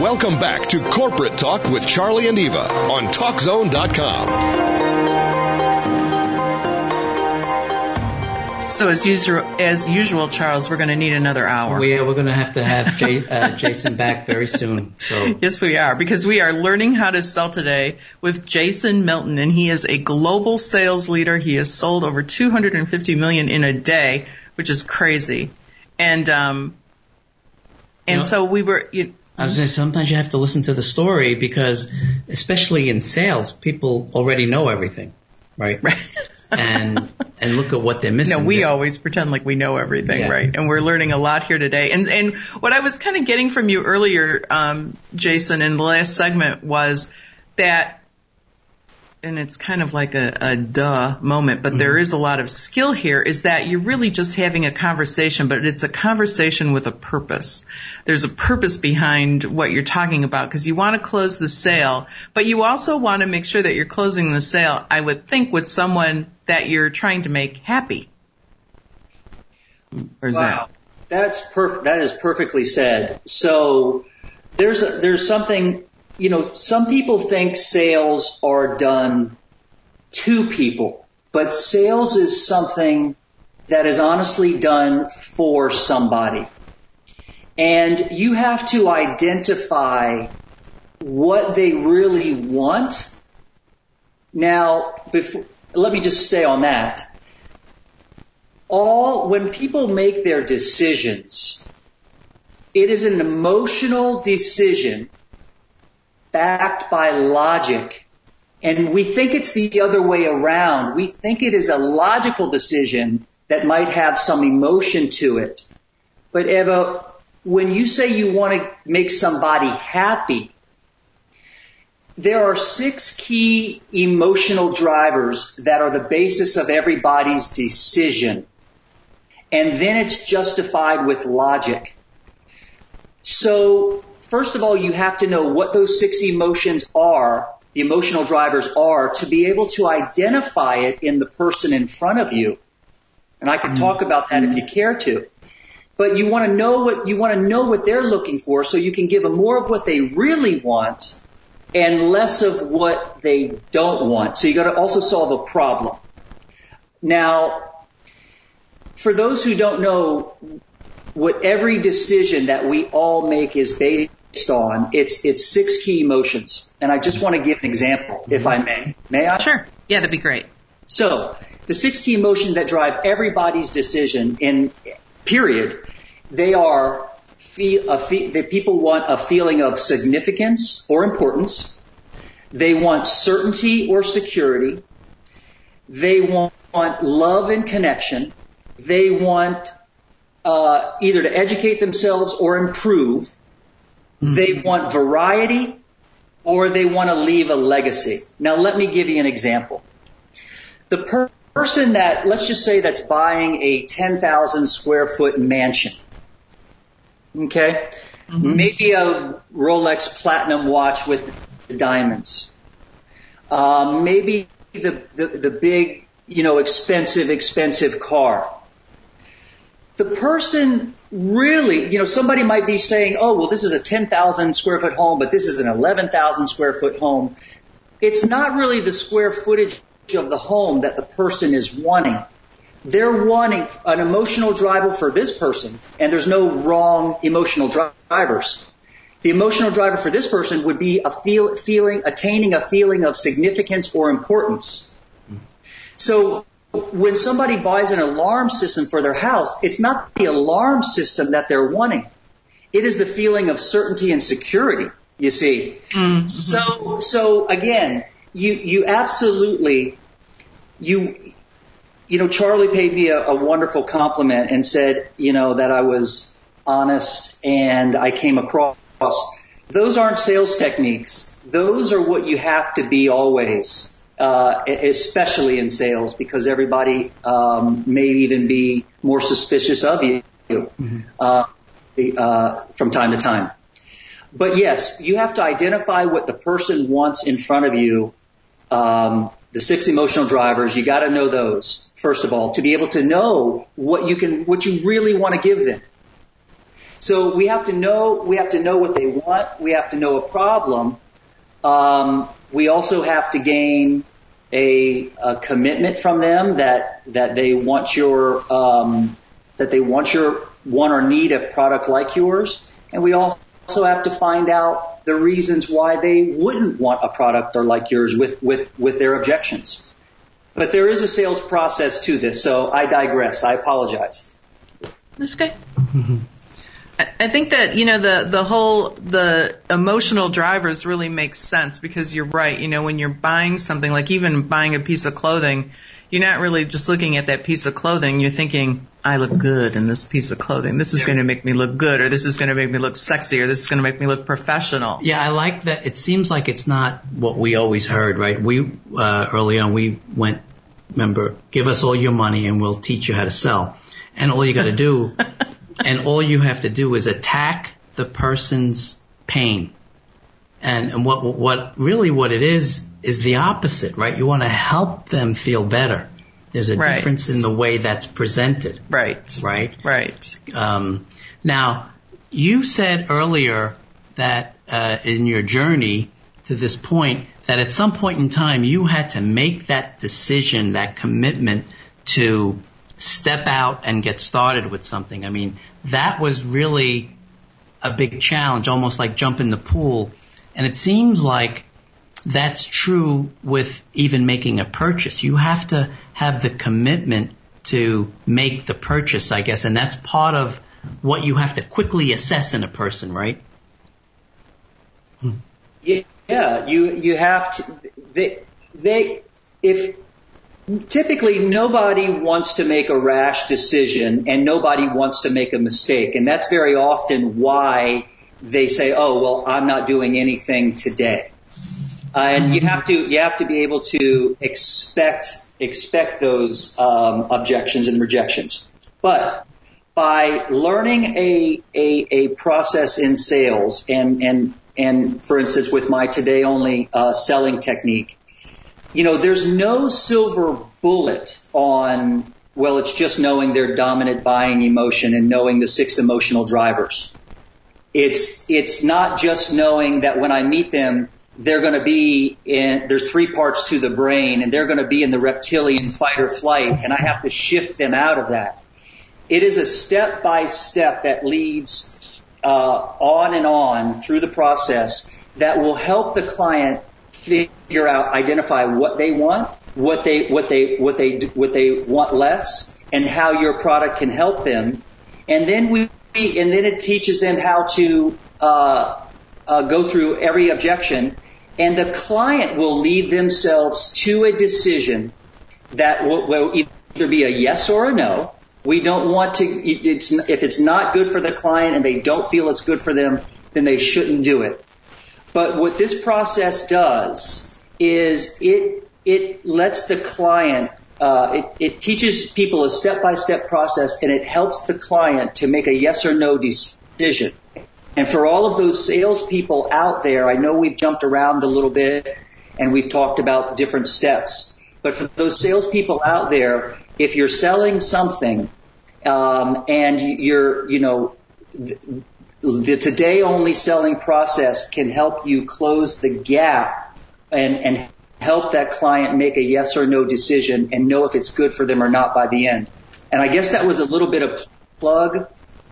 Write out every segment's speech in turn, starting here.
Welcome back to Corporate Talk with Charlie and Eva on TalkZone.com. So as usual, as usual, Charles, we're going to need another hour. We are. We're going to have to have Jay, uh, Jason back very soon. So yes, we are because we are learning how to sell today with Jason Milton, and he is a global sales leader. He has sold over 250 million in a day, which is crazy. And um, and you know, so we were. You, I was saying sometimes you have to listen to the story because, especially in sales, people already know everything, right? Right. and and look at what they're missing. No, we always pretend like we know everything, yeah. right? And we're learning a lot here today. And and what I was kind of getting from you earlier, um, Jason, in the last segment was that and it's kind of like a, a duh moment, but mm-hmm. there is a lot of skill here, is that you're really just having a conversation, but it's a conversation with a purpose. There's a purpose behind what you're talking about because you want to close the sale, but you also want to make sure that you're closing the sale, I would think, with someone that you're trying to make happy. Or is wow. that? That's perf- that is perfectly said. So there's a, there's something you know, some people think sales are done to people, but sales is something that is honestly done for somebody. And you have to identify what they really want. Now, before, let me just stay on that. All, when people make their decisions, it is an emotional decision backed by logic. And we think it's the other way around. We think it is a logical decision that might have some emotion to it. But Eva, when you say you want to make somebody happy, there are six key emotional drivers that are the basis of everybody's decision. And then it's justified with logic. So first of all, you have to know what those six emotions are, the emotional drivers are, to be able to identify it in the person in front of you. And I can talk about that if you care to. But you want to know what, you want to know what they're looking for so you can give them more of what they really want and less of what they don't want. So you got to also solve a problem. Now, for those who don't know, what every decision that we all make is based on. It's it's six key emotions, and I just want to give an example, if I may. May I? Sure. Yeah, that'd be great. So the six key emotions that drive everybody's decision in period, they are feel, fe- that people want a feeling of significance or importance. They want certainty or security. They want, want love and connection. They want uh, either to educate themselves or improve. Mm-hmm. They want variety or they want to leave a legacy. Now let me give you an example. The per- person that, let's just say that's buying a 10,000 square foot mansion. Okay? Mm-hmm. Maybe a Rolex platinum watch with diamonds. Uh, maybe the, the, the big, you know, expensive, expensive car. The person really, you know, somebody might be saying, oh, well, this is a 10,000 square foot home, but this is an 11,000 square foot home. It's not really the square footage of the home that the person is wanting. They're wanting an emotional driver for this person, and there's no wrong emotional drivers. The emotional driver for this person would be a feel, feeling, attaining a feeling of significance or importance. So when somebody buys an alarm system for their house, it's not the alarm system that they're wanting. It is the feeling of certainty and security, you see. Mm-hmm. So, so again, you, you absolutely, you, you know, Charlie paid me a, a wonderful compliment and said, you know, that I was honest and I came across. Those aren't sales techniques. Those are what you have to be always uh, especially in sales, because everybody um, may even be more suspicious of you mm-hmm. uh, uh, from time to time. But yes, you have to identify what the person wants in front of you. Um, the six emotional drivers, you got to know those first of all to be able to know what you can, what you really want to give them. So we have to know we have to know what they want. We have to know a problem. Um, we also have to gain a, a, commitment from them that that they want your um, that they want your want or need a product like yours, and we also have to find out the reasons why they wouldn't want a product or like yours with with with their objections. But there is a sales process to this, so I digress. I apologize. That's okay. I think that you know the the whole the emotional drivers really make sense because you're right. You know when you're buying something like even buying a piece of clothing, you're not really just looking at that piece of clothing. You're thinking, I look good in this piece of clothing. This is yeah. going to make me look good, or this is going to make me look sexy, or this is going to make me look professional. Yeah, I like that. It seems like it's not what we always heard, right? We uh, early on we went, remember, give us all your money and we'll teach you how to sell, and all you got to do and all you have to do is attack the person's pain. And, and what, what really what it is, is the opposite, right? You want to help them feel better. There's a right. difference in the way that's presented. Right. Right? Right. Um, now, you said earlier that uh, in your journey to this point, that at some point in time you had to make that decision, that commitment to step out and get started with something. I mean, that was really a big challenge, almost like jump in the pool. And it seems like that's true with even making a purchase. You have to have the commitment to make the purchase, I guess, and that's part of what you have to quickly assess in a person, right? Yeah, you you have to. They they if typically nobody wants to make a rash decision and nobody wants to make a mistake. And that's very often why they say, oh, well, I'm not doing anything today. Uh, and you have to, you have to be able to expect, expect those, um, objections and rejections. But by learning a, a, a process in sales and, and, and for instance, with my today only, uh, selling technique, you know, there's no silver bullet on, well, it's just knowing their dominant buying emotion and knowing the six emotional drivers. It's, it's not just knowing that when I meet them, they're going to be in, there's three parts to the brain and they're going to be in the reptilian fight or flight and I have to shift them out of that. It is a step by step that leads, uh, on and on through the process that will help the client figure out, identify what they want, what they, what they, what they, what they want less, and how your product can help them. And then we, and then it teaches them how to, uh, uh, go through every objection, and the client will lead themselves to a decision that will, will either be a yes or a no. We don't want to, it's, if it's not good for the client and they don't feel it's good for them, then they shouldn't do it. But what this process does is it it lets the client uh, it, it teaches people a step by step process and it helps the client to make a yes or no decision. And for all of those salespeople out there, I know we've jumped around a little bit and we've talked about different steps. But for those salespeople out there, if you're selling something um, and you're, you know, the today only selling process can help you close the gap and, and help that client make a yes or no decision and know if it's good for them or not by the end. And I guess that was a little bit of plug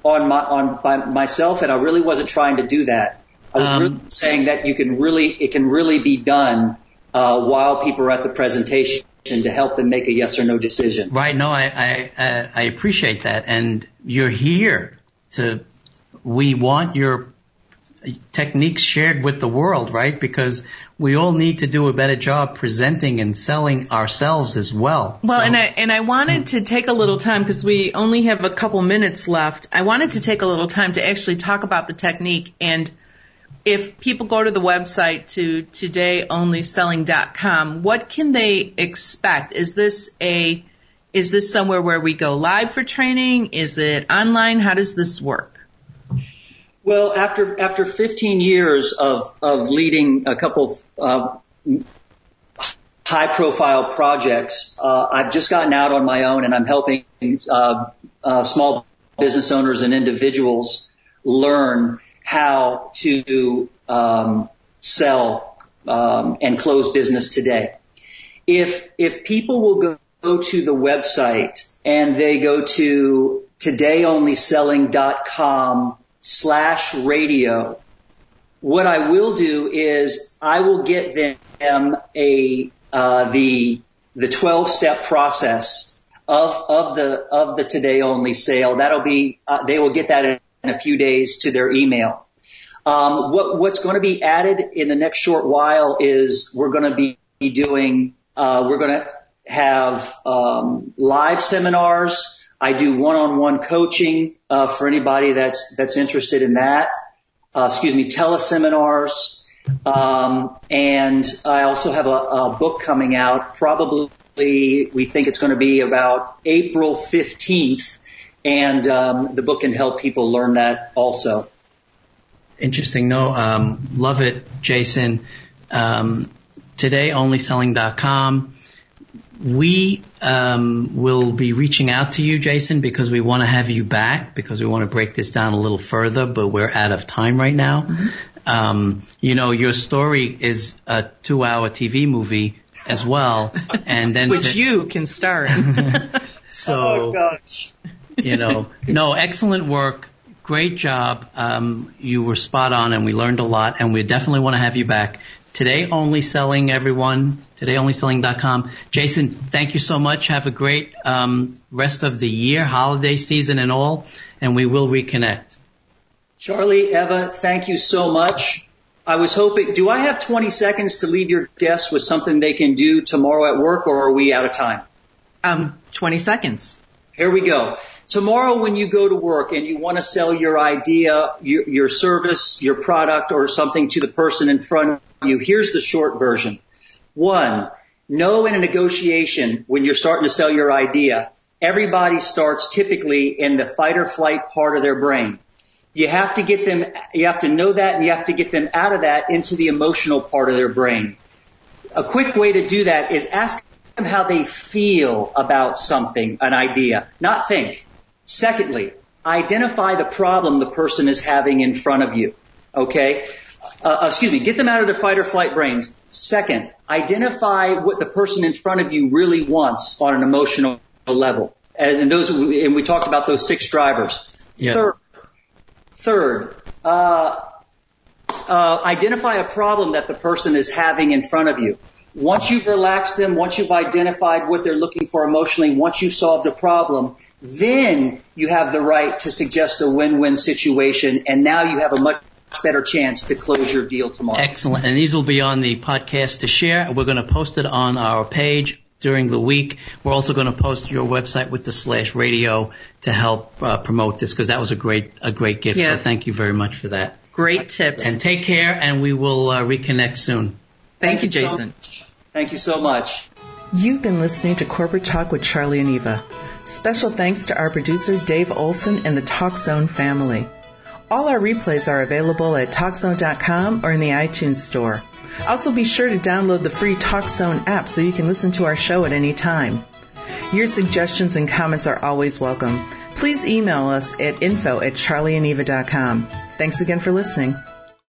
on my, on by myself and I really wasn't trying to do that. I was um, really saying that you can really, it can really be done, uh, while people are at the presentation to help them make a yes or no decision. Right. No, I, I, I appreciate that. And you're here to we want your techniques shared with the world, right? Because we all need to do a better job presenting and selling ourselves as well. Well, so. and I and I wanted to take a little time because we only have a couple minutes left. I wanted to take a little time to actually talk about the technique and if people go to the website to todayonlyselling.com, what can they expect? Is this a is this somewhere where we go live for training? Is it online? How does this work? Well, after after 15 years of of leading a couple uh, high profile projects, uh, I've just gotten out on my own, and I'm helping uh, uh, small business owners and individuals learn how to um, sell um, and close business today. If if people will go, go to the website and they go to todayonlyselling.com slash radio, what I will do is I will get them a uh, the the 12 step process of of the of the today only sale. That'll be uh, they will get that in, a few days to their email. Um, what what's going to be added in the next short while is we're going to be doing uh, we're going to have um, live seminars. I do one-on-one coaching uh, for anybody that's that's interested in that. Uh, excuse me, teleseminars. Um, and I also have a, book coming out. Probably we think it's going to be about April 15th, and um, the book can help people learn that also. Interesting. No, um, love it, Jason. Um, today, onlyselling.com. We um, will be reaching out to you, Jason, because we want to have you back because we want to break this down a little further, but we're out of time right now. Mm-hmm. Um, you know, your story is a two-hour TV movie as well, and then which to, you can star in. so, oh gosh, you know, no, excellent work. Great job. Um, you were spot on, and we learned a lot, and we definitely want to have you back. Today only selling everyone. TodayOnlySelling.com. Jason, thank you so much. Have a great um, rest of the year, holiday season, and all, and we will reconnect. Charlie, Eva, thank you so much. I was hoping, do I have 20 seconds to leave your guests with something they can do tomorrow at work or are we out of time? Um, 20 seconds. Here we go. Tomorrow when you go to work and you want to sell your idea, your, your service, your product or something to the person in front of you, here's the short version. One, know in a negotiation when you're starting to sell your idea, everybody starts typically in the fight or flight part of their brain. You have to get them, you have to know that and you have to get them out of that into the emotional part of their brain. A quick way to do that is ask them how they feel about something, an idea, not think. Secondly, identify the problem the person is having in front of you. Okay? Uh, excuse me, get them out of their fight or flight brains. Second, identify what the person in front of you really wants on an emotional level. And, and those, and we talked about those six drivers. Yeah. Third, Third, uh, uh, identify a problem that the person is having in front of you. Once you've relaxed them, once you've identified what they're looking for emotionally, once you've solved a problem, then you have the right to suggest a win-win situation, and now you have a much better chance to close your deal tomorrow. Excellent. And these will be on the podcast to share. We're going to post it on our page during the week. We're also going to post your website with the slash radio to help uh, promote this because that was a great a great gift. Yeah. So thank you very much for that. Great tips. And take care, and we will uh, reconnect soon. Thank, thank you, Jason. So thank you so much. You've been listening to Corporate Talk with Charlie and Eva. Special thanks to our producer Dave Olson and the TalkZone family. All our replays are available at TalkZone.com or in the iTunes Store. Also, be sure to download the free TalkZone app so you can listen to our show at any time. Your suggestions and comments are always welcome. Please email us at info at charlieandeva.com. Thanks again for listening.